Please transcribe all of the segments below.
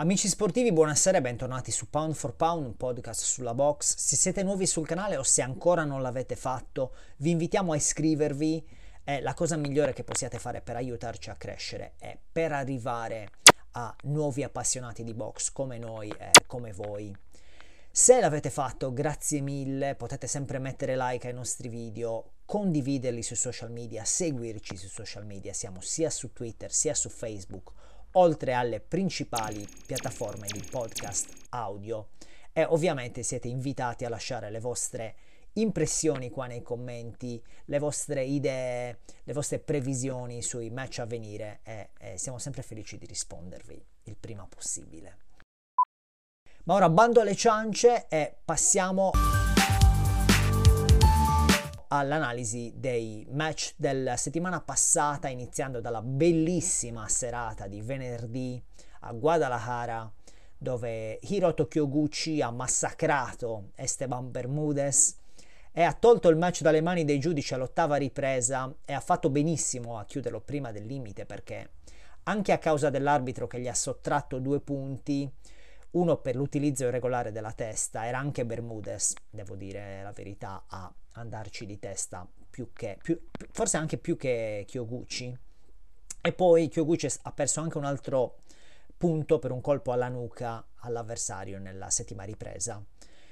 Amici sportivi, buonasera e bentornati su Pound for Pound, un podcast sulla box. Se siete nuovi sul canale o se ancora non l'avete fatto, vi invitiamo a iscrivervi. È la cosa migliore che possiate fare per aiutarci a crescere e per arrivare a nuovi appassionati di box come noi e come voi. Se l'avete fatto, grazie mille, potete sempre mettere like ai nostri video, condividerli sui social media, seguirci sui social media, siamo sia su Twitter sia su Facebook oltre alle principali piattaforme di podcast audio e ovviamente siete invitati a lasciare le vostre impressioni qua nei commenti, le vostre idee, le vostre previsioni sui match a venire e, e siamo sempre felici di rispondervi il prima possibile. Ma ora bando alle ciance e passiamo all'analisi dei match della settimana passata, iniziando dalla bellissima serata di venerdì a Guadalajara, dove Hiroto Kyoguchi ha massacrato Esteban Bermudez e ha tolto il match dalle mani dei giudici all'ottava ripresa e ha fatto benissimo a chiuderlo prima del limite perché anche a causa dell'arbitro che gli ha sottratto due punti, uno per l'utilizzo irregolare della testa, era anche Bermudez, devo dire la verità, a andarci di testa più che, più, forse anche più che Kyoguchi. E poi Kyoguchi ha perso anche un altro punto per un colpo alla nuca all'avversario nella settima ripresa.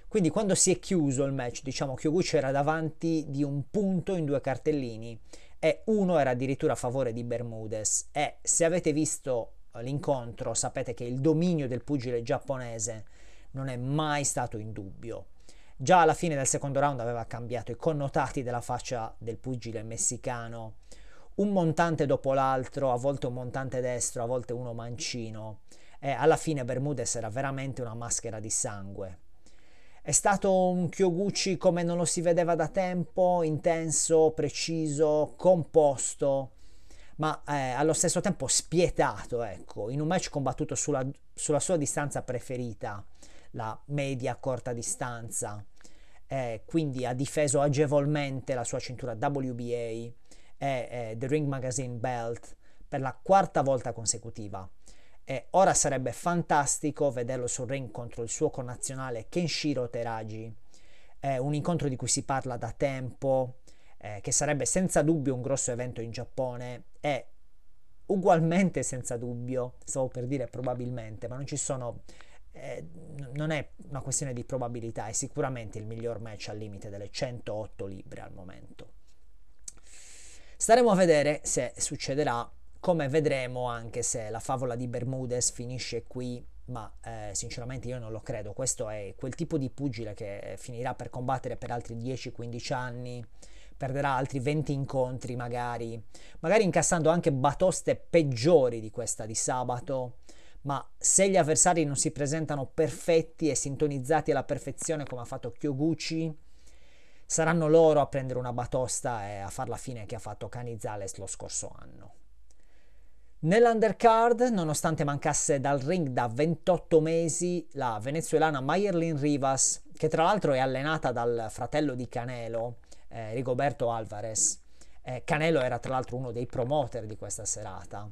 Quindi quando si è chiuso il match, diciamo Kyoguchi era davanti di un punto in due cartellini e uno era addirittura a favore di Bermudez e se avete visto l'incontro sapete che il dominio del pugile giapponese non è mai stato in dubbio. Già alla fine del secondo round aveva cambiato i connotati della faccia del pugile messicano, un montante dopo l'altro, a volte un montante destro, a volte uno mancino, e alla fine Bermudez era veramente una maschera di sangue. È stato un Kyoguchi come non lo si vedeva da tempo, intenso, preciso, composto, ma eh, allo stesso tempo spietato, ecco, in un match combattuto sulla, sulla sua distanza preferita, la media corta distanza, eh, quindi ha difeso agevolmente la sua cintura WBA e eh, The Ring Magazine Belt per la quarta volta consecutiva. E ora sarebbe fantastico vederlo sul ring contro il suo connazionale Kenshiro Teragi, un incontro di cui si parla da tempo, eh, che sarebbe senza dubbio un grosso evento in Giappone e ugualmente senza dubbio, stavo per dire probabilmente, ma non ci sono eh, non è una questione di probabilità, è sicuramente il miglior match al limite delle 108 libbre al momento. Staremo a vedere se succederà, come vedremo anche se la favola di Bermudez finisce qui, ma eh, sinceramente io non lo credo. Questo è quel tipo di pugile che finirà per combattere per altri 10-15 anni perderà altri 20 incontri magari, magari incassando anche batoste peggiori di questa di sabato, ma se gli avversari non si presentano perfetti e sintonizzati alla perfezione come ha fatto Kyoguchi, saranno loro a prendere una batosta e a far la fine che ha fatto Canizales lo scorso anno. Nell'undercard, nonostante mancasse dal ring da 28 mesi, la venezuelana Mayerlin Rivas, che tra l'altro è allenata dal fratello di Canelo, eh, Rigoberto Alvarez. Eh, Canelo era tra l'altro uno dei promoter di questa serata.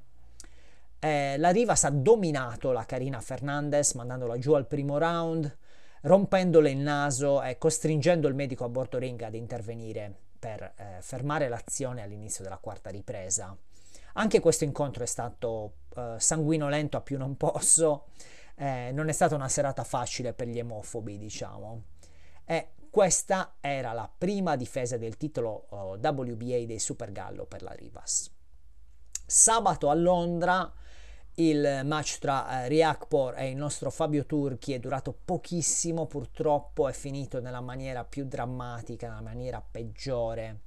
Eh, la Rivas ha dominato la Carina Fernandez mandandola giù al primo round, rompendole il naso e costringendo il medico a bordo ring ad intervenire per eh, fermare l'azione all'inizio della quarta ripresa. Anche questo incontro è stato eh, sanguinolento a più non posso, eh, non è stata una serata facile per gli emofobi, diciamo. E questa era la prima difesa del titolo uh, WBA dei Super Gallo per la Rivas. Sabato a Londra il match tra uh, Riakpor e il nostro Fabio Turchi è durato pochissimo, purtroppo è finito nella maniera più drammatica, nella maniera peggiore.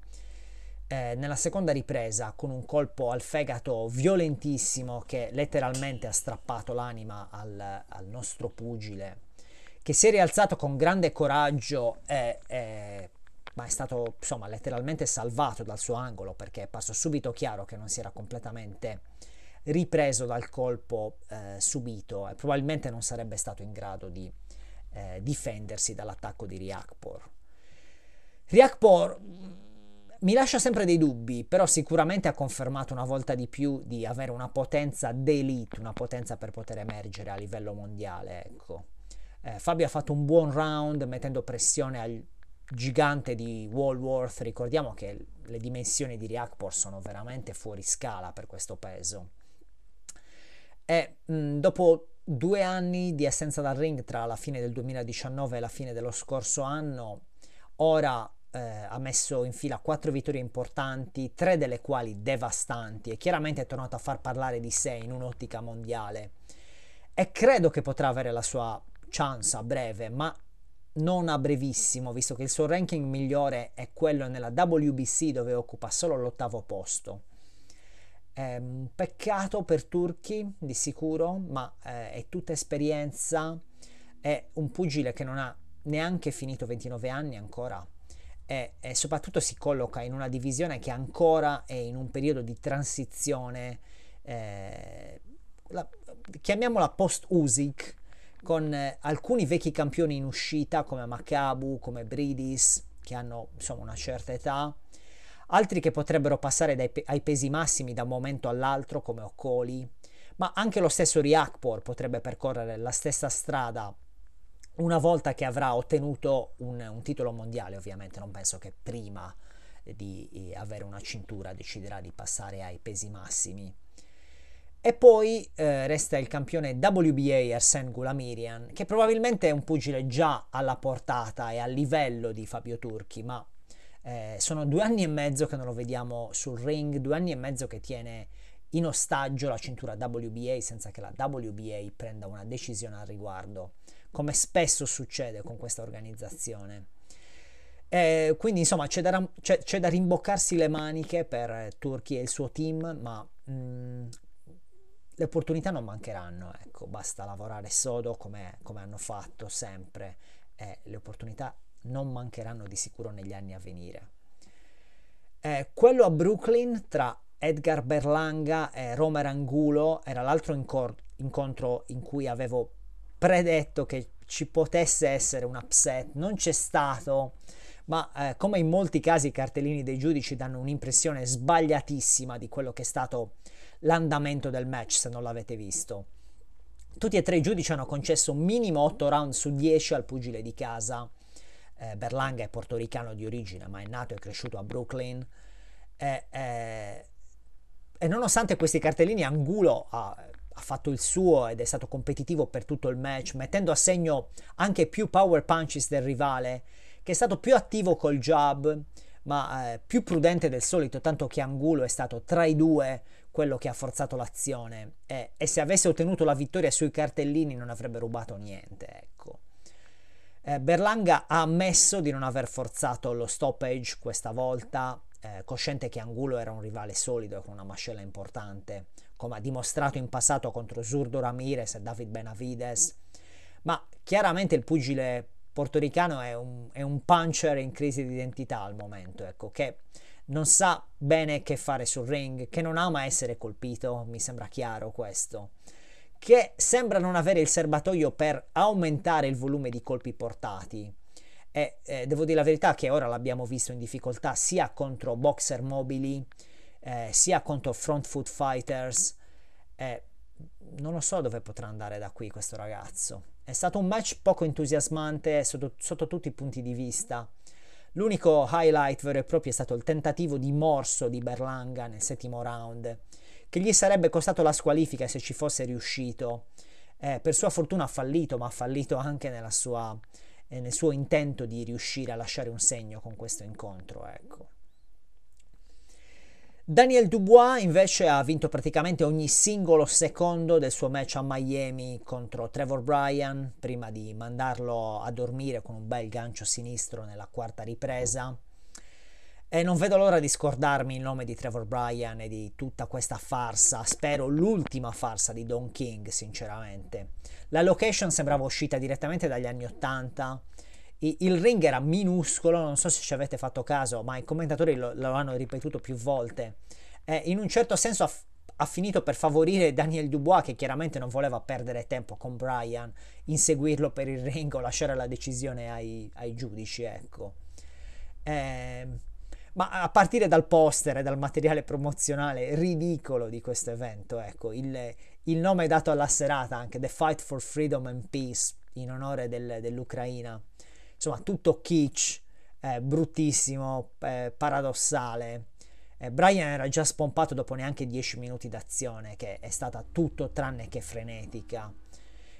Eh, nella seconda ripresa con un colpo al fegato violentissimo che letteralmente ha strappato l'anima al, al nostro pugile che si è rialzato con grande coraggio e, e, ma è stato insomma letteralmente salvato dal suo angolo perché è passato subito chiaro che non si era completamente ripreso dal colpo eh, subito e probabilmente non sarebbe stato in grado di eh, difendersi dall'attacco di Riakpor. Riakpor mi lascia sempre dei dubbi, però sicuramente ha confermato una volta di più di avere una potenza d'elite, una potenza per poter emergere a livello mondiale, ecco. Eh, Fabio ha fatto un buon round mettendo pressione al gigante di Walworth, ricordiamo che le dimensioni di Riakpor sono veramente fuori scala per questo peso. E mh, dopo due anni di assenza dal ring tra la fine del 2019 e la fine dello scorso anno, ora eh, ha messo in fila quattro vittorie importanti, tre delle quali devastanti e chiaramente è tornato a far parlare di sé in un'ottica mondiale. E credo che potrà avere la sua chance a breve, ma non a brevissimo, visto che il suo ranking migliore è quello nella WBC dove occupa solo l'ottavo posto. Un peccato per Turchi, di sicuro, ma eh, è tutta esperienza. È un pugile che non ha neanche finito 29 anni ancora e, e, soprattutto si colloca in una divisione che ancora è in un periodo di transizione, eh, la, chiamiamola post-Usyk, con eh, alcuni vecchi campioni in uscita come Makabu, come Bridis, che hanno insomma una certa età, altri che potrebbero passare dai, ai pesi massimi da un momento all'altro come Okoli, ma anche lo stesso Riakpor potrebbe percorrere la stessa strada una volta che avrà ottenuto un, un titolo mondiale, ovviamente. Non penso che prima di eh, avere una cintura deciderà di passare ai pesi massimi. E poi eh, resta il campione WBA Arsen Gulamirian, che probabilmente è un pugile già alla portata e a livello di Fabio Turchi, ma eh, sono due anni e mezzo che non lo vediamo sul ring, due anni e mezzo che tiene in ostaggio la cintura WBA senza che la WBA prenda una decisione al riguardo, come spesso succede con questa organizzazione. Eh, quindi insomma c'è da, c'è, c'è da, rimboccarsi le maniche per Turchi e il suo team, ma mh, mm, le opportunità non mancheranno, ecco, basta lavorare sodo come, come hanno fatto sempre e le opportunità non mancheranno di sicuro negli anni a venire. Eh, quello a Brooklyn tra Edgar Berlanga e Romer Angulo era l'altro incor- incontro in cui avevo predetto che ci potesse essere un upset, non c'è stato, ma eh, come in molti casi i cartellini dei giudici danno un'impressione sbagliatissima di quello che è stato l'andamento del match se non l'avete visto. Tutti e tre i giudici hanno concesso minimo 8 round su 10 al pugile di casa. Eh, Berlanga è portoricano di origine, ma è nato e cresciuto a Brooklyn. Eh, eh, e nonostante questi cartellini, Angulo ha, ha, fatto il suo ed è stato competitivo per tutto il match, mettendo a segno anche più power punches del rivale, che è stato più attivo col jab, ma eh, più prudente del solito, tanto che Angulo è stato tra i due quello che ha forzato l'azione e, e se avesse ottenuto la vittoria sui cartellini non avrebbe rubato niente, ecco. Eh, Berlanga ha ammesso di non aver forzato lo stoppage questa volta, eh, cosciente che Angulo era un rivale solido e con una mascella importante, come ha dimostrato in passato contro Zurdo Ramirez e David Benavides. Ma chiaramente il pugile portoricano è un, è un puncher in crisi di identità al momento, ecco, che non sa bene che fare sul ring, che non ama essere colpito, mi sembra chiaro questo, che sembra non avere il serbatoio per aumentare il volume di colpi portati. E eh, devo dire la verità che ora l'abbiamo visto in difficoltà sia contro boxer mobili, eh, sia contro front foot fighters. Eh, non lo so dove potrà andare da qui questo ragazzo. È stato un match poco entusiasmante sotto, sotto tutti i punti di vista. L'unico highlight vero e proprio è stato il tentativo di morso di Berlanga nel settimo round, che gli sarebbe costato la squalifica se ci fosse riuscito. Eh, per sua fortuna ha fallito, ma ha fallito anche sua, eh, nel suo intento di riuscire a lasciare un segno con questo incontro. Ecco. Daniel Dubois invece ha vinto praticamente ogni singolo secondo del suo match a Miami contro Trevor Bryan prima di mandarlo a dormire con un bel gancio sinistro nella quarta ripresa. E non vedo l'ora di scordarmi il nome di Trevor Bryan e di tutta questa farsa, spero l'ultima farsa di Don King, sinceramente. La location sembrava uscita direttamente dagli anni 80 il ring era minuscolo, non so se ci avete fatto caso, ma i commentatori lo, lo hanno ripetuto più volte. Eh, in un certo senso ha, ha, finito per favorire Daniel Dubois, che chiaramente non voleva perdere tempo con Brian, inseguirlo per il ring o lasciare la decisione ai, ai giudici, ecco. Eh, ma a partire dal poster e dal materiale promozionale ridicolo di questo evento, ecco, il, il nome dato alla serata anche The Fight for Freedom and Peace in onore del, dell'Ucraina, insomma tutto kitsch, eh, bruttissimo, eh, paradossale. Eh, Brian era già spompato dopo neanche 10 minuti d'azione, che è stata tutto tranne che frenetica.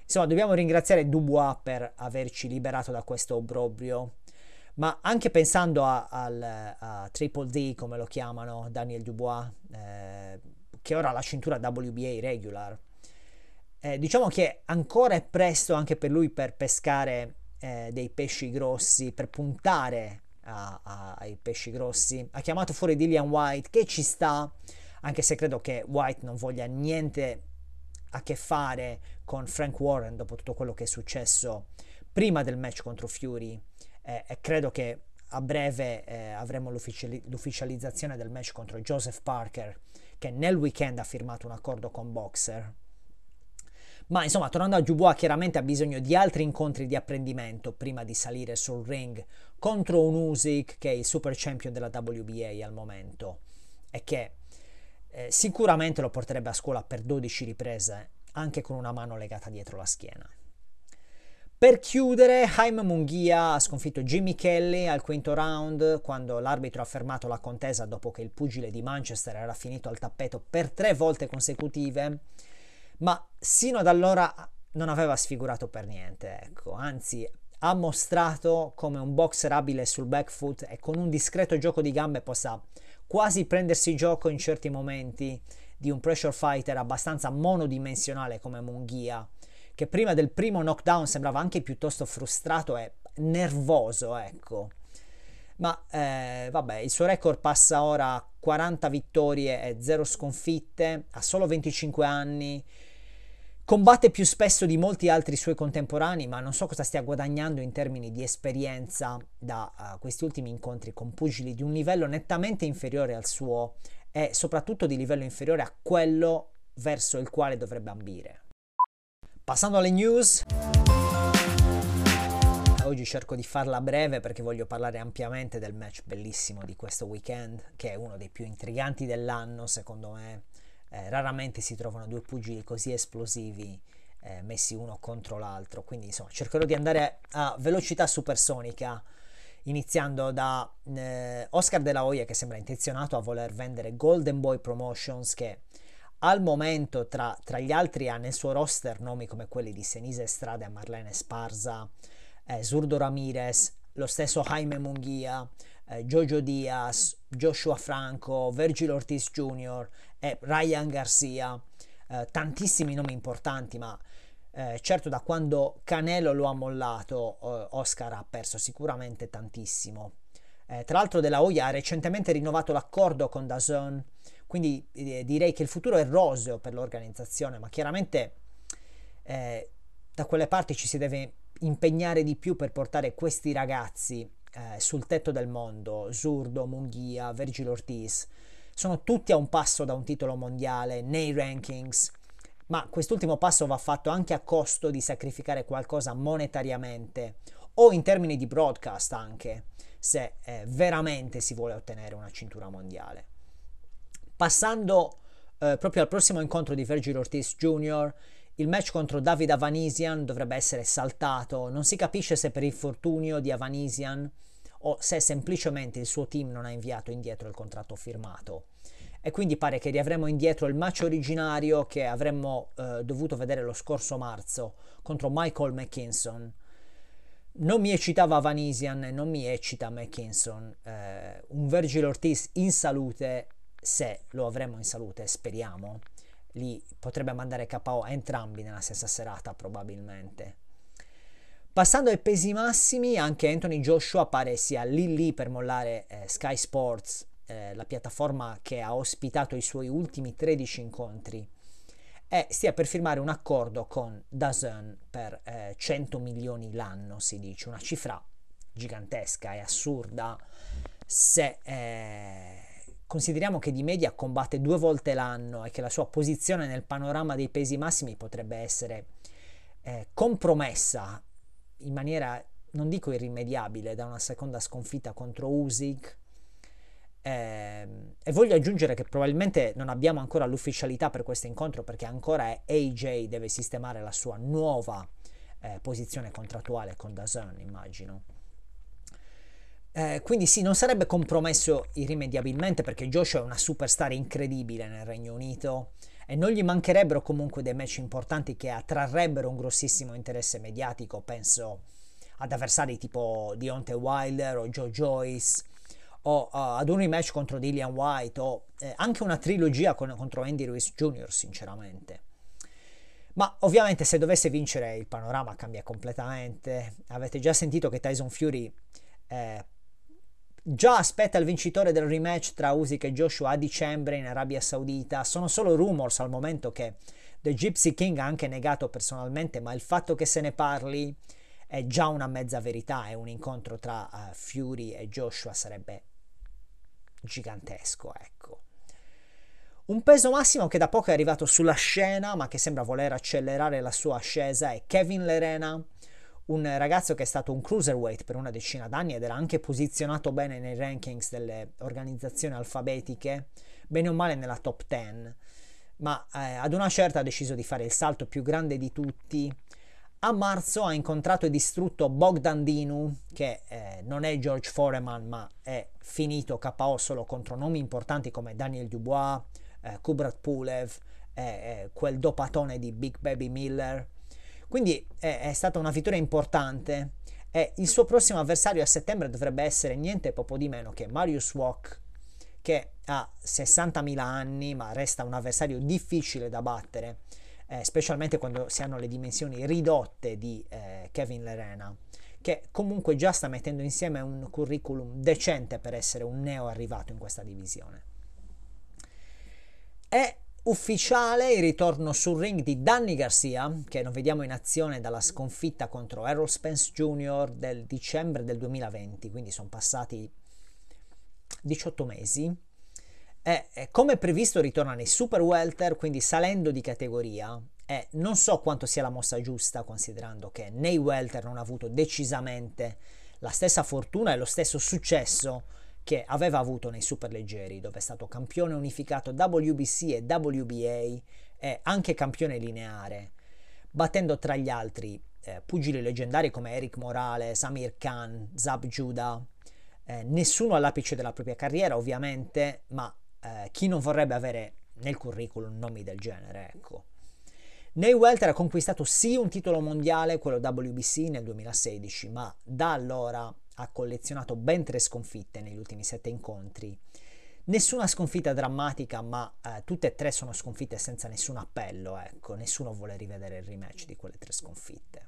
Insomma, dobbiamo ringraziare Dubois per averci liberato da questo obbrobrio. Ma anche pensando a, al, a Triple D, come lo chiamano, Daniel Dubois, eh, che ora ha la cintura WBA regular, eh, diciamo che ancora è presto anche per lui per pescare eh, dei pesci grossi, per puntare a, a, ai pesci grossi. Ha chiamato fuori Dillian White, che ci sta, anche se credo che White non voglia niente a che fare con Frank Warren dopo tutto quello che è successo prima del match contro Fury eh, e credo che a breve eh, avremo l'ufficiali- l'ufficializzazione del match contro Joseph Parker che nel weekend ha firmato un accordo con Boxer ma insomma, tornando a Dubois, chiaramente ha bisogno di altri incontri di apprendimento prima di salire sul ring contro un Usyk che è il super champion della WBA al momento e che eh, sicuramente lo porterebbe a scuola per 12 riprese, anche con una mano legata dietro la schiena. Per chiudere, Jaime Munghia ha sconfitto Jimmy Kelly al quinto round quando l'arbitro ha fermato la contesa dopo che il pugile di Manchester era finito al tappeto per tre volte consecutive ma sino ad allora non aveva sfigurato per niente, ecco, anzi ha mostrato come un boxer abile sul back foot e con un discreto gioco di gambe possa quasi prendersi gioco in certi momenti di un pressure fighter abbastanza monodimensionale come Munghia, che prima del primo knockdown sembrava anche piuttosto frustrato e nervoso, ecco. Ma eh, vabbè, il suo record passa ora a 40 vittorie e 0 sconfitte, ha solo 25 anni, Combatte più spesso di molti altri suoi contemporanei, ma non so cosa stia guadagnando in termini di esperienza da uh, questi ultimi incontri con pugili di un livello nettamente inferiore al suo e soprattutto di livello inferiore a quello verso il quale dovrebbe ambire. Passando alle news. Oggi cerco di farla breve perché voglio parlare ampiamente del match bellissimo di questo weekend, che è uno dei più intriganti dell'anno secondo me eh, raramente si trovano due pugili così esplosivi eh, messi uno contro l'altro, quindi insomma cercherò di andare a velocità supersonica iniziando da eh, Oscar De La Hoya che sembra intenzionato a voler vendere Golden Boy Promotions che al momento tra, tra, gli altri ha nel suo roster nomi come quelli di Senise Estrada Marlene Sparza, eh, Zurdo Ramirez, lo stesso Jaime Munghia, eh, Jojo Diaz, Joshua Franco, Virgil Ortiz Jr., e Ryan Garcia, eh, tantissimi nomi importanti, ma eh, certo da quando Canelo lo ha mollato, eh, Oscar ha perso sicuramente tantissimo. Eh, tra l'altro Della Hoya ha recentemente rinnovato l'accordo con Dazon, quindi eh, direi che il futuro è roseo per l'organizzazione, ma chiaramente da quelle parti ci si deve impegnare di più per portare questi ragazzi sul tetto del mondo, Zurdo, Munghia, Virgil Ortiz, sono tutti a un passo da un titolo mondiale nei rankings, ma quest'ultimo passo va fatto anche a costo di sacrificare qualcosa monetariamente o in termini di broadcast anche, se eh, veramente si vuole ottenere una cintura mondiale. Passando eh, proprio al prossimo incontro di Virgil Ortiz Jr., il match contro David Avanisian dovrebbe essere saltato, non si capisce se per infortunio di Avanisian o se semplicemente il suo team non ha inviato indietro il contratto firmato. E quindi pare che riavremo indietro il match originario che avremmo eh, dovuto vedere lo scorso marzo contro Michael McKinson. Non mi eccitava Vanisian e non mi eccita McKinson. Eh, un Virgil Ortiz in salute, se lo avremo in salute, speriamo, li potrebbe mandare KO entrambi nella stessa serata probabilmente. Passando ai pesi massimi, anche Anthony Joshua pare sia lì lì per mollare eh, Sky Sports, eh, la piattaforma che ha ospitato i suoi ultimi 13 incontri, e stia per firmare un accordo con DAZN per eh, 100 milioni l'anno, si dice, una cifra gigantesca e assurda se eh, consideriamo che di media combatte due volte l'anno e che la sua posizione nel panorama dei pesi massimi potrebbe essere eh, compromessa in maniera, non dico irrimediabile, da una seconda sconfitta contro Usyk, Eh, e voglio aggiungere che probabilmente non abbiamo ancora l'ufficialità per questo incontro perché ancora AJ deve sistemare la sua nuova eh, posizione contrattuale con Dazn, immagino. Eh, quindi sì, non sarebbe compromesso irrimediabilmente perché Joshua è una superstar incredibile nel Regno Unito e non gli mancherebbero comunque dei match importanti che attrarrebbero un grossissimo interesse mediatico, penso ad avversari tipo Deontay Wilder o Joe Joyce o uh, ad un rematch contro Dillian White o eh, anche una trilogia con, contro Andy Ruiz Jr. sinceramente. Ma ovviamente se dovesse vincere il panorama cambia completamente. Avete già sentito che Tyson Fury eh, già aspetta il vincitore del rematch tra Usyk e Joshua a dicembre in Arabia Saudita. Sono solo rumors al momento che The Gypsy King ha anche negato personalmente, ma il fatto che se ne parli è già una mezza verità e un incontro tra uh, Fury e Joshua sarebbe gigantesco, ecco. Un peso massimo che da poco è arrivato sulla scena, ma che sembra voler accelerare la sua ascesa, è Kevin Lerena, un ragazzo che è stato un cruiserweight per una decina d'anni ed era anche posizionato bene nei rankings delle organizzazioni alfabetiche, bene o male nella top 10, ma eh, ad una certa ha deciso di fare il salto più grande di tutti. A marzo ha incontrato e distrutto Bogdan Dinu, che eh, non è George Foreman, ma è finito KO solo contro nomi importanti come Daniel Dubois, eh, Kubrat Pulev, eh, quel dopatone di Big Baby Miller. Quindi è, è stata una vittoria importante e il suo prossimo avversario a settembre dovrebbe essere niente poco di meno che Marius Walk, che ha 60.000 anni ma resta un avversario difficile da battere, eh, specialmente quando si hanno le dimensioni ridotte di eh, Kevin Lerena, che comunque già sta mettendo insieme un curriculum decente per essere un neo arrivato in questa divisione. È ufficiale il ritorno sul ring di Danny Garcia, che non vediamo in azione dalla sconfitta contro Errol Spence Jr. del dicembre del 2020, quindi sono passati 18 mesi. E, e come previsto ritorna nei Super Welter, quindi salendo di categoria. E non so quanto sia la mossa giusta, considerando che nei Welter non ha avuto decisamente la stessa fortuna e lo stesso successo che aveva avuto nei superleggeri, dove è stato campione unificato WBC e WBA e anche campione lineare, battendo tra gli altri eh, pugili leggendari come Eric Morales, Amir Khan, Zab Judah, eh, nessuno all'apice della propria carriera ovviamente, ma eh, chi non vorrebbe avere nel curriculum nomi del genere, ecco. Nei welter ha conquistato sì un titolo mondiale, quello WBC nel 2016, ma da allora ha collezionato ben tre sconfitte negli ultimi sette incontri. Nessuna sconfitta drammatica, ma eh, tutte e tre sono sconfitte senza nessun appello, ecco, nessuno vuole rivedere il rematch di quelle tre sconfitte.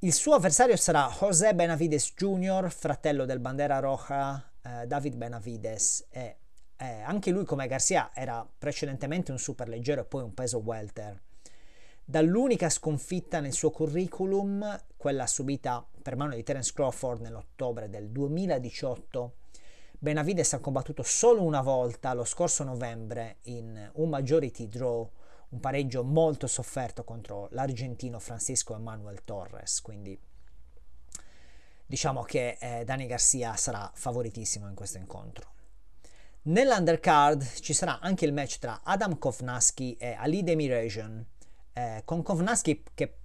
Il suo avversario sarà José Benavides Jr., fratello del Bandera Roja eh, David Benavides, e eh, anche lui come Garcia era precedentemente un superleggero e poi un peso welter dall'unica sconfitta nel suo curriculum, quella subita per mano di Terence Crawford nell'ottobre del 2018. Benavides ha combattuto solo una volta lo scorso novembre in un majority draw, un pareggio molto sofferto contro l'argentino Francisco Emanuel Torres, quindi diciamo che eh, Dani Garcia sarà favoritissimo in questo incontro. Nell'undercard ci sarà anche il match tra Adam Kovnaski e Ali Demirejan eh, con Kovnaski che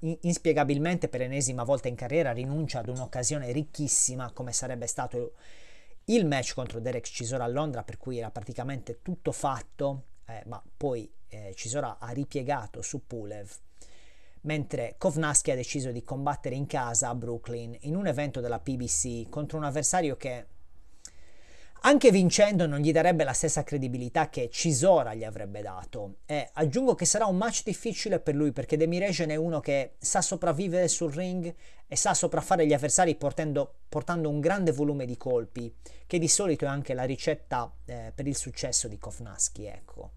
inspiegabilmente per ennesima volta in carriera rinuncia ad un'occasione ricchissima come sarebbe stato il match contro Derek Cisora a Londra per cui era praticamente tutto fatto eh, ma poi eh, Cisora ha ripiegato su Pulev mentre Kovnaski ha deciso di combattere in casa a Brooklyn in un evento della PBC contro un avversario che anche vincendo non gli darebbe la stessa credibilità che Cisora gli avrebbe dato. E aggiungo che sarà un match difficile per lui perché Demirejan è uno che sa sopravvivere sul ring e sa sopraffare gli avversari portando, portando un grande volume di colpi, che di solito è anche la ricetta eh, per il successo di Kovnaski. Ecco.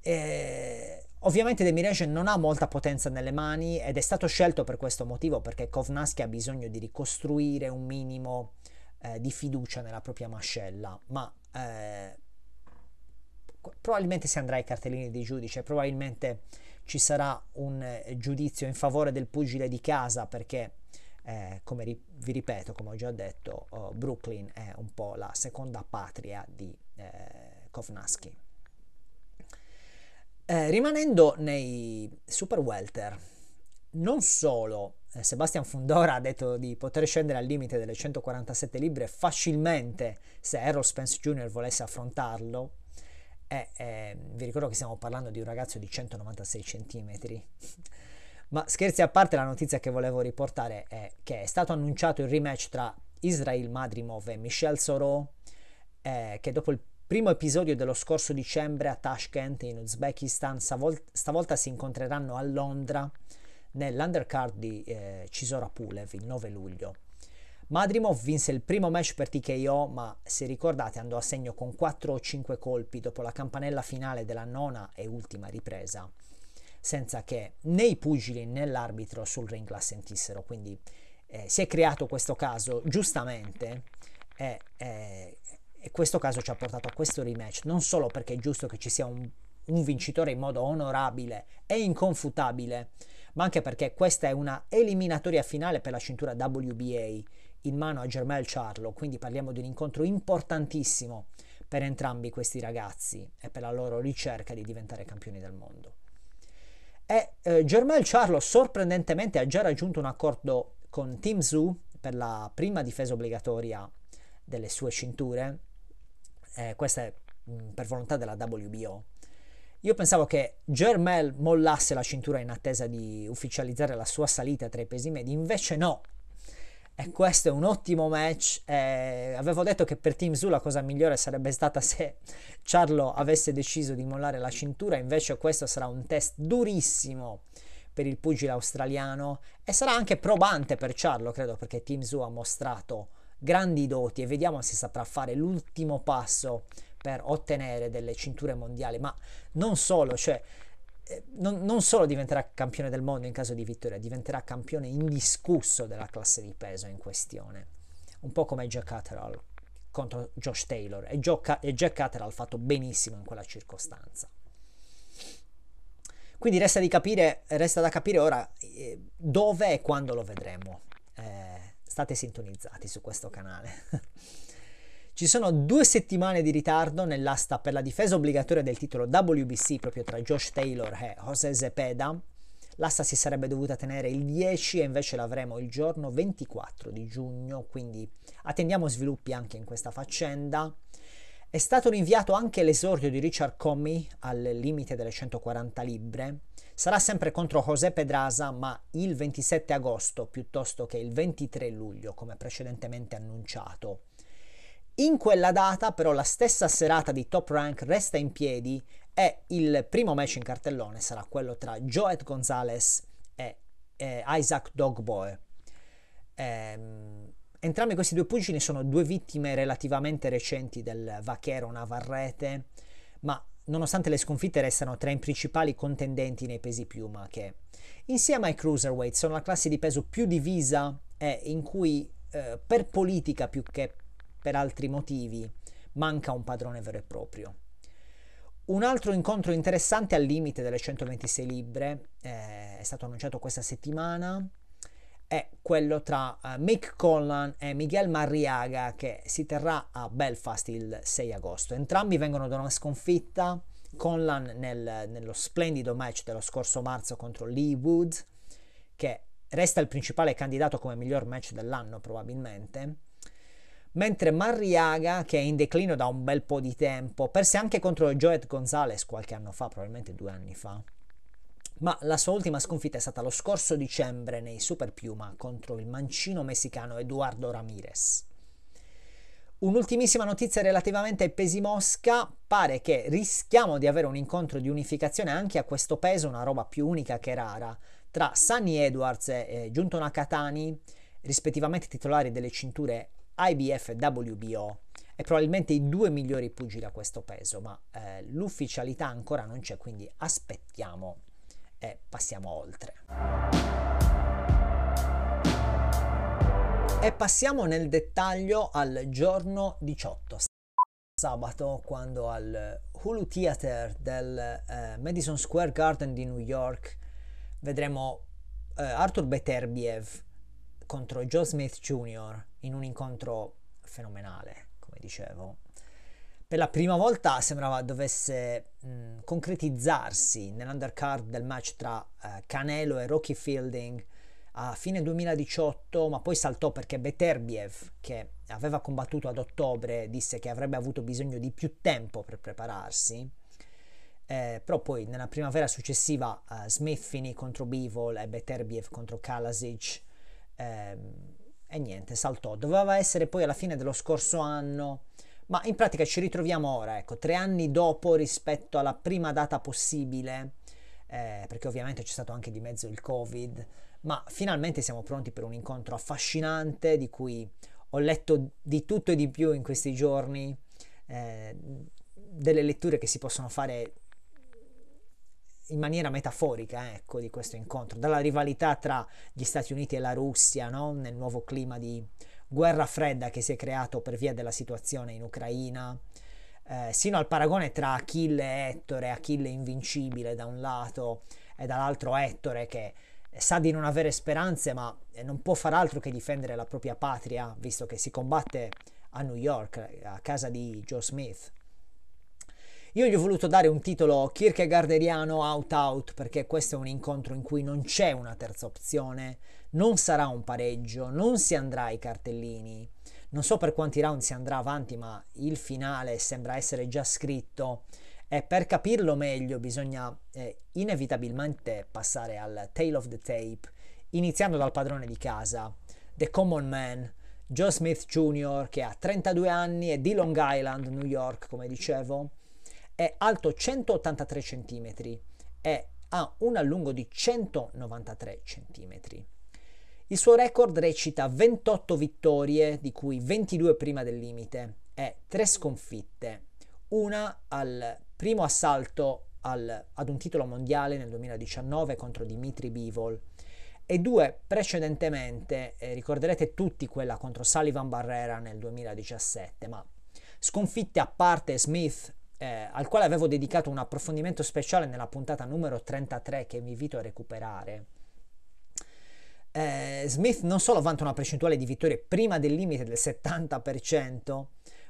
E... Ovviamente Demirejan non ha molta potenza nelle mani ed è stato scelto per questo motivo perché Kovnaski ha bisogno di ricostruire un minimo eh, di fiducia nella propria mascella, ma eh, probabilmente si andrà ai cartellini di giudice, probabilmente ci sarà un eh, giudizio in favore del pugile di casa perché Eh, come ri- vi ripeto, come ho già detto, oh, Brooklyn è un po' la seconda patria di eh, Kovnasky. Eh, rimanendo nei super welter, non solo Sebastian Fundora ha detto di poter scendere al limite delle 147 libbre facilmente se Errol Spence Jr. volesse affrontarlo, e eh, vi ricordo che stiamo parlando di un ragazzo di 196 cm. Ma scherzi a parte, la notizia che volevo riportare è che è stato annunciato il rematch tra Israel Madrimov e Michel Soro, eh, che dopo il primo episodio dello scorso dicembre a Tashkent in Uzbekistan, stavolta, stavolta si incontreranno a Londra nell'undercard di eh, Cisora Pulev il 9 luglio. Madrimov vinse il primo match per TKO, ma se ricordate andò a segno con 4 o 5 colpi dopo la campanella finale della nona e ultima ripresa, senza che né i pugili né l'arbitro sul ring la sentissero. Quindi eh, si è creato questo caso giustamente e, e, e, questo caso ci ha portato a questo rematch, non solo perché è giusto che ci sia un, un vincitore in modo onorabile e inconfutabile, ma anche perché questa è una eliminatoria finale per la cintura WBA in mano a Germel Charlo, quindi parliamo di un incontro importantissimo per entrambi questi ragazzi e per la loro ricerca di diventare campioni del mondo. E eh, Germel Charlo sorprendentemente ha già raggiunto un accordo con Team Zoo per la prima difesa obbligatoria delle sue cinture, eh, questa è mh, per volontà della WBO. Io pensavo che Germel mollasse la cintura in attesa di ufficializzare la sua salita tra i pesi medi, invece no, e questo è un ottimo match. Eh, avevo detto che per Team Zoo la cosa migliore sarebbe stata se Charlo avesse deciso di mollare la cintura, invece questo sarà un test durissimo per il pugile australiano e sarà anche probante per Charlo, credo, perché Team Zoo ha mostrato grandi doti e vediamo se saprà fare l'ultimo passo per ottenere delle cinture mondiali, ma non solo, cioè eh, non, non, solo diventerà campione del mondo in caso di vittoria, diventerà campione indiscusso della classe di peso in questione. Un po' come Jack Catterall contro Josh Taylor. E, Joe, e Jack Catterall ha fatto benissimo in quella circostanza. Quindi resta, capire, resta da capire ora eh, dove e quando lo vedremo. Eh, state sintonizzati su questo canale. Ci sono due settimane di ritardo nell'asta per la difesa obbligatoria del titolo WBC proprio tra Josh Taylor e José Zepeda. L'asta si sarebbe dovuta tenere il 10 e invece l'avremo il giorno 24 di giugno, quindi attendiamo sviluppi anche in questa faccenda. È stato rinviato anche l'esordio di Richard Comey al limite delle 140 libbre. Sarà sempre contro José Pedraza, ma il 27 agosto piuttosto che il 23 luglio, come precedentemente annunciato. In quella data, però, la stessa serata di Top Rank resta in piedi e il primo match in cartellone sarà quello tra Joet Gonzalez e, e Isaac Dogboe. Ehm, entrambi questi due pugili sono due vittime relativamente recenti del vaquero Navarrete, ma nonostante le sconfitte restano tra i principali contendenti nei pesi piuma che insieme ai cruiserweight sono la classe di peso più divisa e in cui eh, per politica più che per altri motivi, manca un padrone vero e proprio. Un altro incontro interessante al limite delle 126 libbre eh, è stato annunciato questa settimana, è quello tra uh, Mick Conlan e Miguel Marriaga che si terrà a Belfast il 6 agosto. Entrambi vengono da una sconfitta, Conlan nel, nello splendido match dello scorso marzo contro Lee Wood, che resta il principale candidato come miglior match dell'anno probabilmente, mentre Marriaga, che è in declino da un bel po' di tempo, perse anche contro Joet Gonzalez qualche anno fa, probabilmente due anni fa. Ma la sua ultima sconfitta è stata lo scorso dicembre nei Super Piuma contro il mancino messicano Eduardo Ramirez. Un'ultimissima notizia relativamente ai pesi mosca, pare che rischiamo di avere un incontro di unificazione anche a questo peso, una roba più unica che rara, tra Sunny Edwards e Giunto Nakatani, rispettivamente titolari delle cinture IBF e WBO e probabilmente i due migliori pugili a questo peso, ma eh, l'ufficialità ancora non c'è, quindi aspettiamo e passiamo oltre. E passiamo nel dettaglio al giorno 18, sabato, quando al Hulu Theater del eh, Madison Square Garden di New York vedremo eh, Arthur Beterbiev contro Joe Smith Jr. in un incontro fenomenale, come dicevo. Per la prima volta sembrava dovesse mh, concretizzarsi nell'undercard del match tra uh, Canelo e Rocky Fielding a fine 2018, ma poi saltò perché Beterbiev, che aveva combattuto ad ottobre, disse che avrebbe avuto bisogno di più tempo per prepararsi. Eh, però poi nella primavera successiva uh, Smith finì contro Bivol e Beterbiev contro Kalasic eh, e niente, saltò. Doveva essere poi alla fine dello scorso anno, ma in pratica ci ritroviamo ora, ecco, tre anni dopo rispetto alla prima data possibile, eh, perché ovviamente c'è stato anche di mezzo il Covid, ma finalmente siamo pronti per un incontro affascinante di cui ho letto di tutto e di più in questi giorni, eh, delle letture che si possono fare in maniera metaforica ecco, di questo incontro, dalla rivalità tra gli Stati Uniti e la Russia, no? nel nuovo clima di guerra fredda che si è creato per via della situazione in Ucraina, eh, sino al paragone tra Achille e Ettore, Achille invincibile da un lato e dall'altro Ettore che sa di non avere speranze ma non può far altro che difendere la propria patria, visto che si combatte a New York, a casa di Joe Smith. Io gli ho voluto dare un titolo Kierkegaardiano out out perché questo è un incontro in cui non c'è una terza opzione, non sarà un pareggio, non si andrà ai cartellini. Non so per quanti round si andrà avanti, ma il finale sembra essere già scritto e per capirlo meglio bisogna eh, inevitabilmente passare al tail of the tape, iniziando dal padrone di casa, The Common Man, Joe Smith Jr., che ha 32 anni, è di Long Island, New York, come dicevo, è alto 183 cm e ha un allungo di 193 cm. Il suo record recita 28 vittorie, di cui 22 prima del limite, e 3 sconfitte, una al primo assalto al, ad un titolo mondiale nel 2019 contro Dimitri Bivol e due precedentemente, eh, ricorderete tutti quella contro Sullivan Barrera nel 2017, ma sconfitte a parte Smith eh, al quale avevo dedicato un approfondimento speciale nella puntata numero 33 che vi invito a recuperare. Eh, Smith non solo vanta una percentuale di vittorie prima del limite del 70%,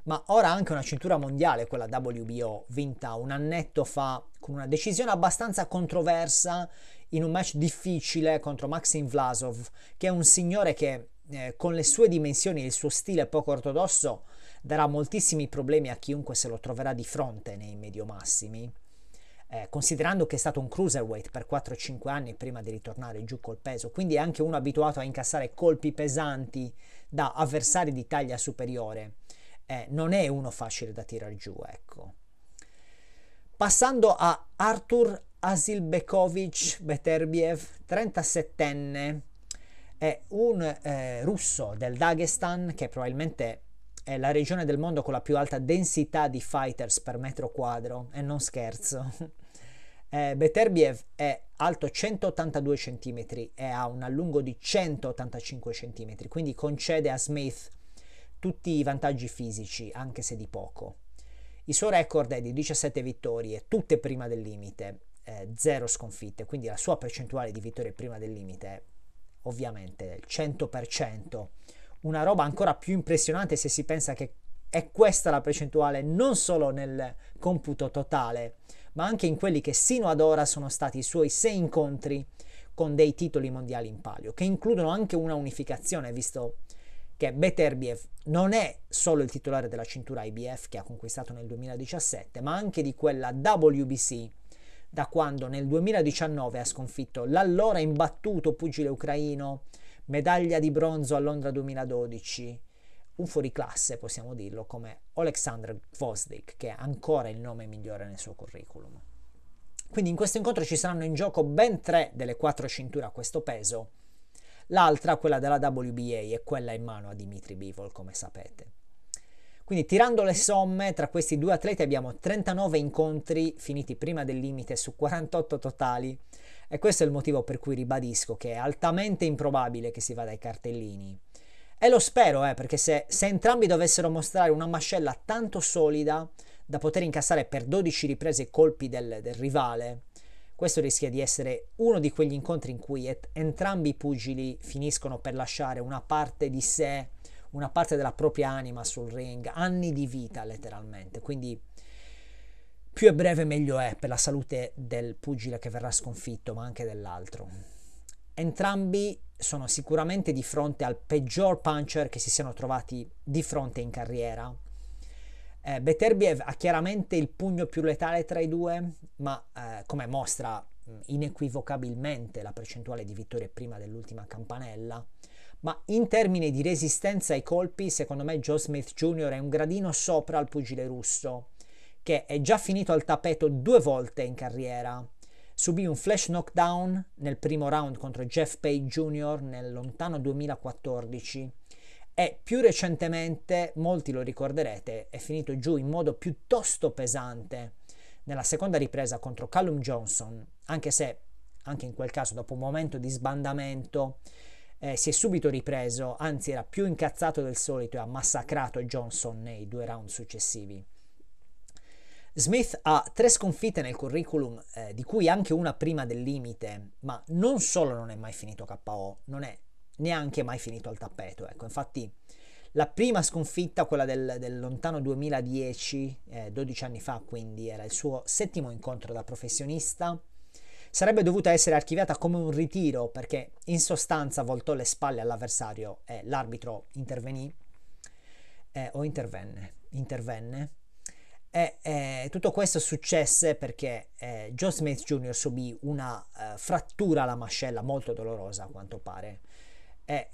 ma ora anche una cintura mondiale, quella WBO, vinta un annetto fa con una decisione abbastanza controversa in un match difficile contro Maxim Vlasov, che è un signore che eh, con le sue dimensioni e il suo stile poco ortodosso darà moltissimi problemi a chiunque se lo troverà di fronte nei medio massimi. Eh, considerando che è stato un cruiserweight per 4-5 anni prima di ritornare giù col peso, quindi è anche uno abituato a incassare colpi pesanti da avversari di taglia superiore. Eh, non è uno facile da tirare giù, ecco. Passando a Artur Asilbekovic Beterbiev, 37enne, è un eh, russo del Dagestan che probabilmente è la regione del mondo con la più alta densità di fighters per metro quadro, e non scherzo. eh, Beterbiev è alto 182 cm e ha un allungo di 185 cm, quindi concede a Smith tutti i vantaggi fisici, anche se di poco. Il suo record è di 17 vittorie, tutte prima del limite, eh, 0 sconfitte, quindi la sua percentuale di vittorie prima del limite è ovviamente il 100% una roba ancora più impressionante se si pensa che è questa la percentuale non solo nel computo totale, ma anche in quelli che sino ad ora sono stati i suoi sei incontri con dei titoli mondiali in palio, che includono anche una unificazione, visto che Beterbiev non è solo il titolare della cintura IBF che ha conquistato nel 2017, ma anche di quella WBC, da quando nel 2019 ha sconfitto l'allora imbattuto pugile ucraino medaglia di bronzo a Londra 2012, un fuoriclasse possiamo dirlo come Alexander Gvozdik, che è ancora il nome migliore nel suo curriculum. Quindi in questo incontro ci saranno in gioco ben tre delle quattro cinture a questo peso, l'altra, quella della WBA, è quella in mano a Dimitri Bivol, come sapete. Quindi tirando le somme, tra questi due atleti abbiamo 39 incontri finiti prima del limite su 48 totali, e questo è il motivo per cui ribadisco che è altamente improbabile che si vada ai cartellini. E lo spero, eh, perché se, se entrambi dovessero mostrare una mascella tanto solida da poter incassare per 12 riprese i colpi del, del rivale, questo rischia di essere uno di quegli incontri in cui et- entrambi i pugili finiscono per lasciare una parte di sé, una parte della propria anima sul ring, anni di vita letteralmente. Quindi più è breve meglio è per la salute del pugile che verrà sconfitto, ma anche dell'altro. Entrambi sono sicuramente di fronte al peggior puncher che si siano trovati di fronte in carriera. Eh, Beterbiev ha chiaramente il pugno più letale tra i due, ma eh, come mostra inequivocabilmente la percentuale di vittorie prima dell'ultima campanella, ma in termini di resistenza ai colpi, secondo me Joe Smith Jr. è un gradino sopra al pugile russo che è già finito al tappeto due volte in carriera. Subì un flash knockdown nel primo round contro Jeff Page Jr. nel lontano 2014 e più recentemente, molti lo ricorderete, è finito giù in modo piuttosto pesante nella seconda ripresa contro Callum Johnson, anche se anche in quel caso dopo un momento di sbandamento eh, si è subito ripreso, anzi era più incazzato del solito e ha massacrato Johnson nei due round successivi. Smith ha tre sconfitte nel curriculum, eh, di cui anche una prima del limite, ma non solo non è mai finito KO, non è neanche mai finito al tappeto. Ecco, infatti la prima sconfitta, quella del, del lontano 2010, eh, 12 anni fa, quindi era il suo settimo incontro da professionista, sarebbe dovuta essere archiviata come un ritiro perché in sostanza voltò le spalle all'avversario e l'arbitro intervenì eh, o intervenne, intervenne e eh, tutto questo successe perché eh, Joe Smith Jr. subì una eh, frattura alla mascella molto dolorosa a quanto pare.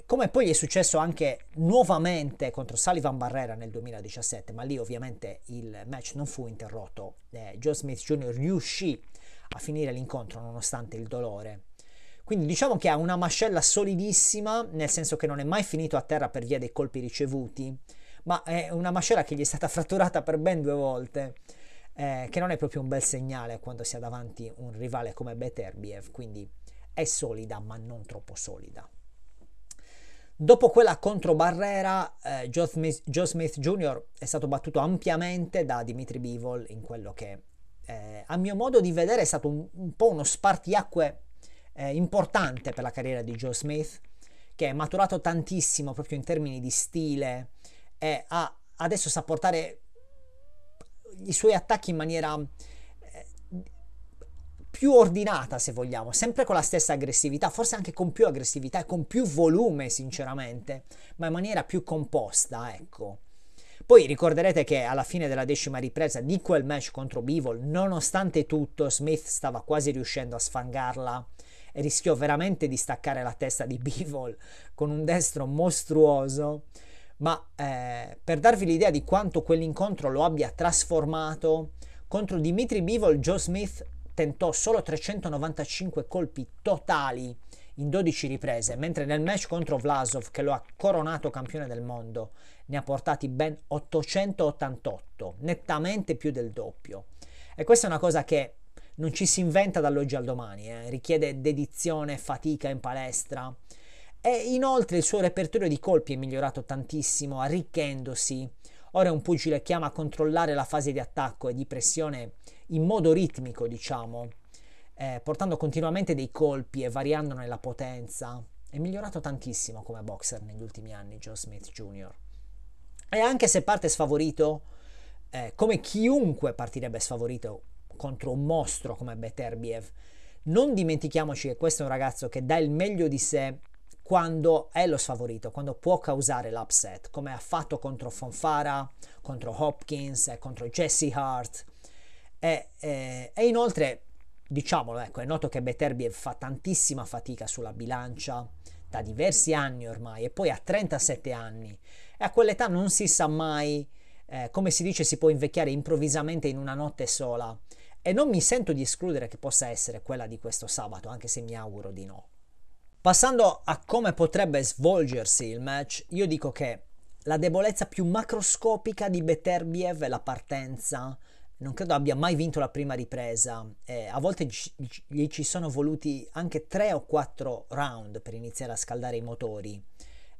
come poi è successo anche nuovamente contro Sullivan Barrera nel 2017, ma lì ovviamente il match non fu interrotto. Eh, Joe Smith Jr. riuscì a finire l'incontro nonostante il dolore. Quindi diciamo che ha una mascella solidissima, nel senso che non è mai finito a terra per via dei colpi ricevuti ma è una mascella che gli è stata fratturata per ben due volte, eh, che non è proprio un bel segnale quando si ha davanti un rivale come Beterbiev, quindi è solida ma non troppo solida. Dopo quella contro Barrera, eh, Joe, Smith, Joe, Smith, Jr. è stato battuto ampiamente da Dimitri Bivol in quello che, eh, a mio modo di vedere, è stato un, un po' uno spartiacque eh, importante per la carriera di Joe Smith, che è maturato tantissimo proprio in termini di stile, e ha, adesso sa portare i suoi attacchi in maniera eh, più ordinata se vogliamo, sempre con la stessa aggressività, forse anche con più aggressività e con più volume sinceramente, ma in maniera più composta, ecco. Poi ricorderete che alla fine della decima ripresa di quel match contro Bivol, nonostante tutto, Smith stava quasi riuscendo a sfangarla e rischiò veramente di staccare la testa di Bivol con un destro mostruoso ma eh, per darvi l'idea di quanto quell'incontro lo abbia trasformato, contro Dimitri Bivol Joe Smith tentò solo 395 colpi totali in 12 riprese, mentre nel match contro Vlasov, che lo ha coronato campione del mondo, ne ha portati ben 888, nettamente più del doppio. E questa è una cosa che non ci si inventa dall'oggi al domani, eh? richiede dedizione, fatica in palestra, e inoltre il suo repertorio di colpi è migliorato tantissimo, arricchendosi. Ora è un pugile che ama controllare la fase di attacco e di pressione in modo ritmico, diciamo, eh, portando continuamente dei colpi e variandone la potenza. È migliorato tantissimo come boxer negli ultimi anni, Joe Smith Jr. E anche se parte sfavorito, eh, come chiunque partirebbe sfavorito contro un mostro come Beterbiev, non dimentichiamoci che questo è un ragazzo che dà il meglio di sé quando è lo sfavorito, quando può causare l'upset, come ha fatto contro Fonfara, contro Hopkins contro Jesse Hart. E, e, e, inoltre, diciamolo, ecco, è noto che Beterbiev fa tantissima fatica sulla bilancia da diversi anni ormai e poi ha 37 anni e a quell'età non si sa mai, eh, come si dice, si può invecchiare improvvisamente in una notte sola e non mi sento di escludere che possa essere quella di questo sabato, anche se mi auguro di no. Passando a come potrebbe svolgersi il match, io dico che la debolezza più macroscopica di Beterbiev è la partenza. Non credo abbia mai vinto la prima ripresa. Eh, a volte gli ci sono voluti anche 3 o 4 round per iniziare a scaldare i motori.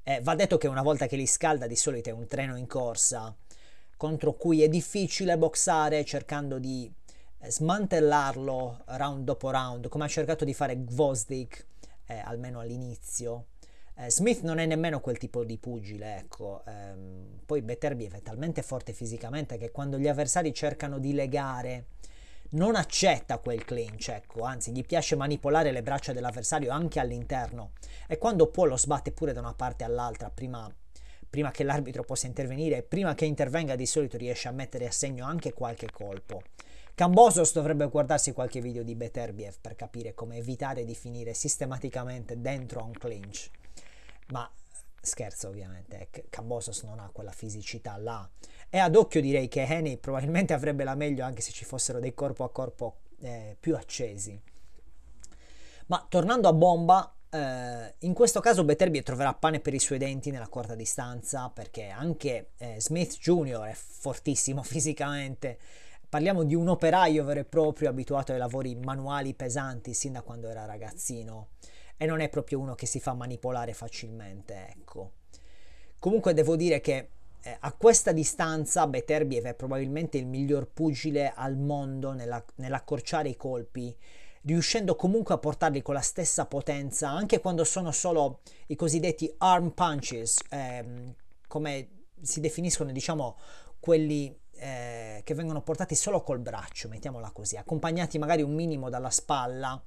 Eh, va detto che una volta che li scalda di solito è un treno in corsa contro cui è difficile boxare cercando di smantellarlo round dopo round, come ha cercato di fare Gvozdik, eh, almeno all'inizio. Eh, Smith non è nemmeno quel tipo di pugile, ecco. Ehm, poi Beterbiev è talmente forte fisicamente che quando gli avversari cercano di legare non accetta quel clinch, ecco, anzi gli piace manipolare le braccia dell'avversario anche all'interno e quando può lo sbatte pure da una parte all'altra prima, prima che l'arbitro possa intervenire e prima che intervenga di solito riesce a mettere a segno anche qualche colpo. Cambosos dovrebbe guardarsi qualche video di Beterbiev per capire come evitare di finire sistematicamente dentro a un clinch. Ma scherzo ovviamente, Cambosos non ha quella fisicità là. E ad occhio direi che Henny probabilmente avrebbe la meglio anche se ci fossero dei corpo a corpo eh, più accesi. Ma tornando a bomba, eh, in questo caso Beterbiev troverà pane per i suoi denti nella corta distanza perché anche eh, Smith Jr. è fortissimo fisicamente Parliamo di un operaio vero e proprio abituato ai lavori manuali pesanti sin da quando era ragazzino e non è proprio uno che si fa manipolare facilmente, ecco. Comunque devo dire che eh, a questa distanza Beterbiev è probabilmente il miglior pugile al mondo nella, nell'accorciare i colpi, riuscendo comunque a portarli con la stessa potenza anche quando sono solo i cosiddetti arm punches, ehm, come si definiscono, diciamo, quelli eh, che vengono portati solo col braccio, mettiamola così, accompagnati magari un minimo dalla spalla,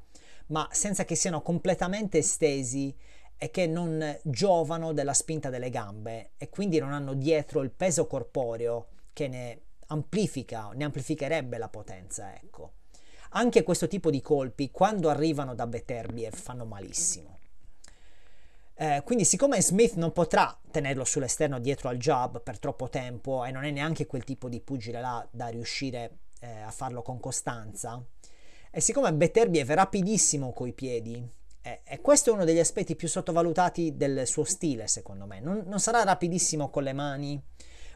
ma senza che siano completamente estesi e che non giovano della spinta delle gambe e quindi non hanno dietro il peso corporeo che ne amplifica, ne amplificherebbe la potenza, ecco. Anche questo tipo di colpi, quando arrivano da Beterbiev, fanno malissimo. Eh, quindi siccome Smith non potrà tenerlo sull'esterno dietro al jab per troppo tempo e non è neanche quel tipo di pugile là da riuscire eh, a farlo con costanza, e siccome Beterbiev è rapidissimo coi piedi, eh, e questo è uno degli aspetti più sottovalutati del suo stile secondo me, non, non sarà rapidissimo con le mani,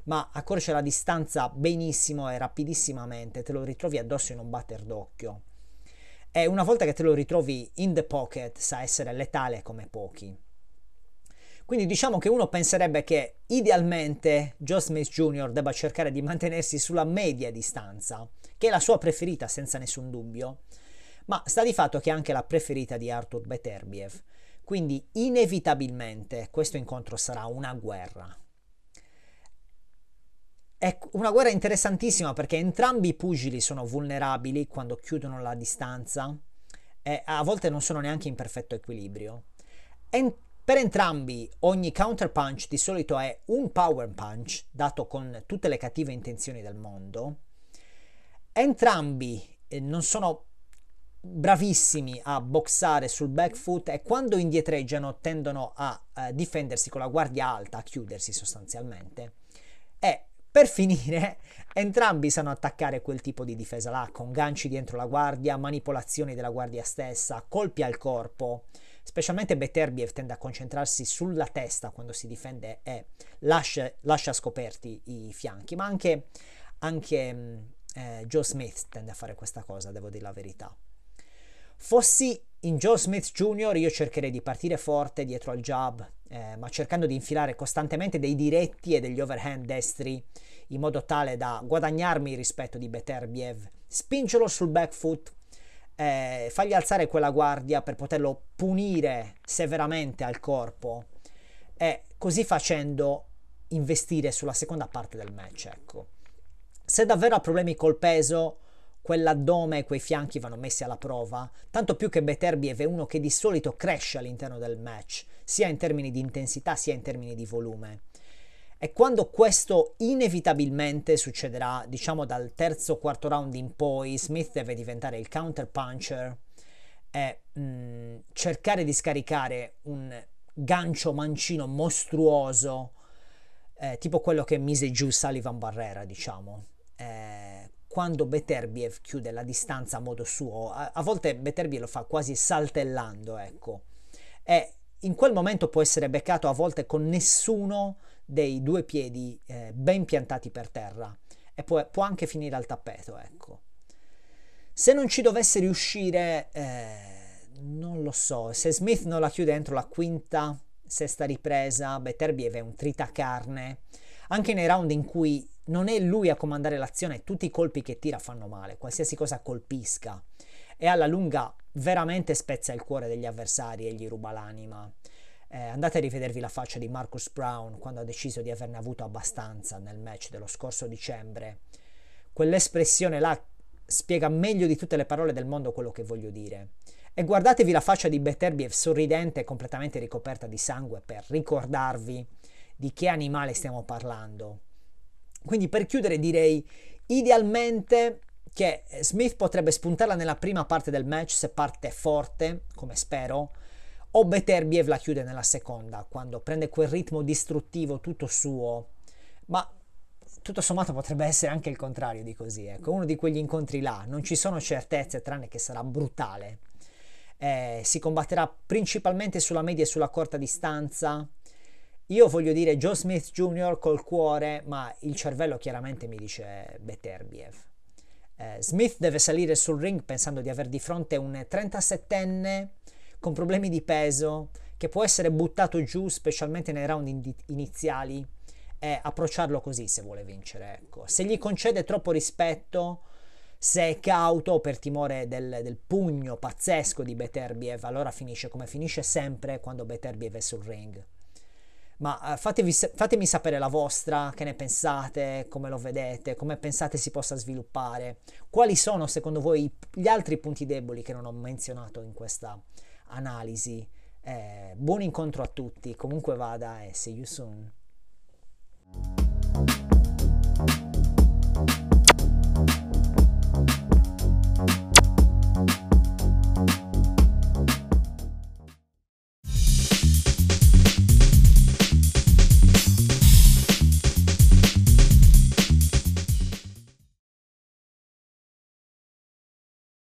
ma accorce la distanza benissimo e rapidissimamente, te lo ritrovi addosso in un batter d'occhio. E una volta che te lo ritrovi in the pocket sa essere letale come pochi. Quindi diciamo che uno penserebbe che idealmente Joe Smith Jr. debba cercare di mantenersi sulla media distanza, che è la sua preferita senza nessun dubbio, ma sta di fatto che è anche la preferita di Arthur Beterbiev. Quindi inevitabilmente questo incontro sarà una guerra. È una guerra interessantissima perché entrambi i pugili sono vulnerabili quando chiudono la distanza e a volte non sono neanche in perfetto equilibrio. Ent- per entrambi ogni counter punch di solito è un power punch dato con tutte le cattive intenzioni del mondo. Entrambi eh, non sono bravissimi a boxare sul back foot e quando indietreggiano tendono a eh, difendersi con la guardia alta, a chiudersi sostanzialmente. E per finire, entrambi sanno attaccare quel tipo di difesa là, con ganci dietro la guardia, manipolazioni della guardia stessa, colpi al corpo specialmente Beterbiev tende a concentrarsi sulla testa quando si difende e lascia, lascia scoperti i fianchi, ma anche, anche mm, eh, Joe Smith tende a fare questa cosa, devo dire la verità. Fossi in Joe Smith Jr. io cercherei di partire forte dietro al jab, eh, ma cercando di infilare costantemente dei diretti e degli overhand destri in modo tale da guadagnarmi il rispetto di Beterbiev, spingerlo sul back foot eh, fargli alzare quella guardia per poterlo punire severamente al corpo e così facendo investire sulla seconda parte del match. Ecco. Se davvero ha problemi col peso, quell'addome e quei fianchi vanno messi alla prova, tanto più che Beterbiev è uno che di solito cresce all'interno del match, sia in termini di intensità sia in termini di volume. E quando questo inevitabilmente succederà, diciamo dal terzo o quarto round in poi, Smith deve diventare il counter puncher e mh, cercare di scaricare un gancio mancino mostruoso, eh, tipo quello che mise giù Sullivan Barrera, diciamo. Eh, quando Beterbiev chiude la distanza a modo suo, a, a volte Beterbiev lo fa quasi saltellando, ecco. E in quel momento può essere beccato a volte con nessuno dei due piedi eh, ben piantati per terra e può, può, anche finire al tappeto, ecco. Se non ci dovesse riuscire, eh, non lo so, se Smith non la chiude entro la quinta, sesta ripresa, Beterbiev è un tritacarne, anche nei round in cui non è lui a comandare l'azione, tutti i colpi che tira fanno male, qualsiasi cosa colpisca e alla lunga veramente spezza il cuore degli avversari e gli ruba l'anima. Eh, andate a rivedervi la faccia di Marcus Brown quando ha deciso di averne avuto abbastanza nel match dello scorso dicembre. Quell'espressione là spiega meglio di tutte le parole del mondo quello che voglio dire. E guardatevi la faccia di Beterbiev sorridente e completamente ricoperta di sangue per ricordarvi di che animale stiamo parlando. Quindi per chiudere direi idealmente che Smith potrebbe spuntarla nella prima parte del match se parte forte, come spero, o Beterbiev la chiude nella seconda, quando prende quel ritmo distruttivo tutto suo. Ma tutto sommato potrebbe essere anche il contrario di così, ecco, uno di quegli incontri là, non ci sono certezze tranne che sarà brutale. Eh, si combatterà principalmente sulla media e sulla corta distanza. Io voglio dire Joe Smith Jr. col cuore, ma il cervello chiaramente mi dice Beterbiev. Eh, Smith deve salire sul ring pensando di avere di fronte un 37enne con problemi di peso che può essere buttato giù specialmente nei round in- iniziali e approcciarlo così se vuole vincere. Ecco. Se gli concede troppo rispetto, se è cauto per timore del, del pugno pazzesco di Beterbiev, allora finisce come finisce sempre quando Beterbiev è sul ring. Ma uh, fatevi, fatemi sapere la vostra, che ne pensate, come lo vedete, come pensate si possa sviluppare, quali sono secondo voi gli altri punti deboli che non ho menzionato in questa analisi. Eh, buon incontro a tutti, comunque vada e see you soon.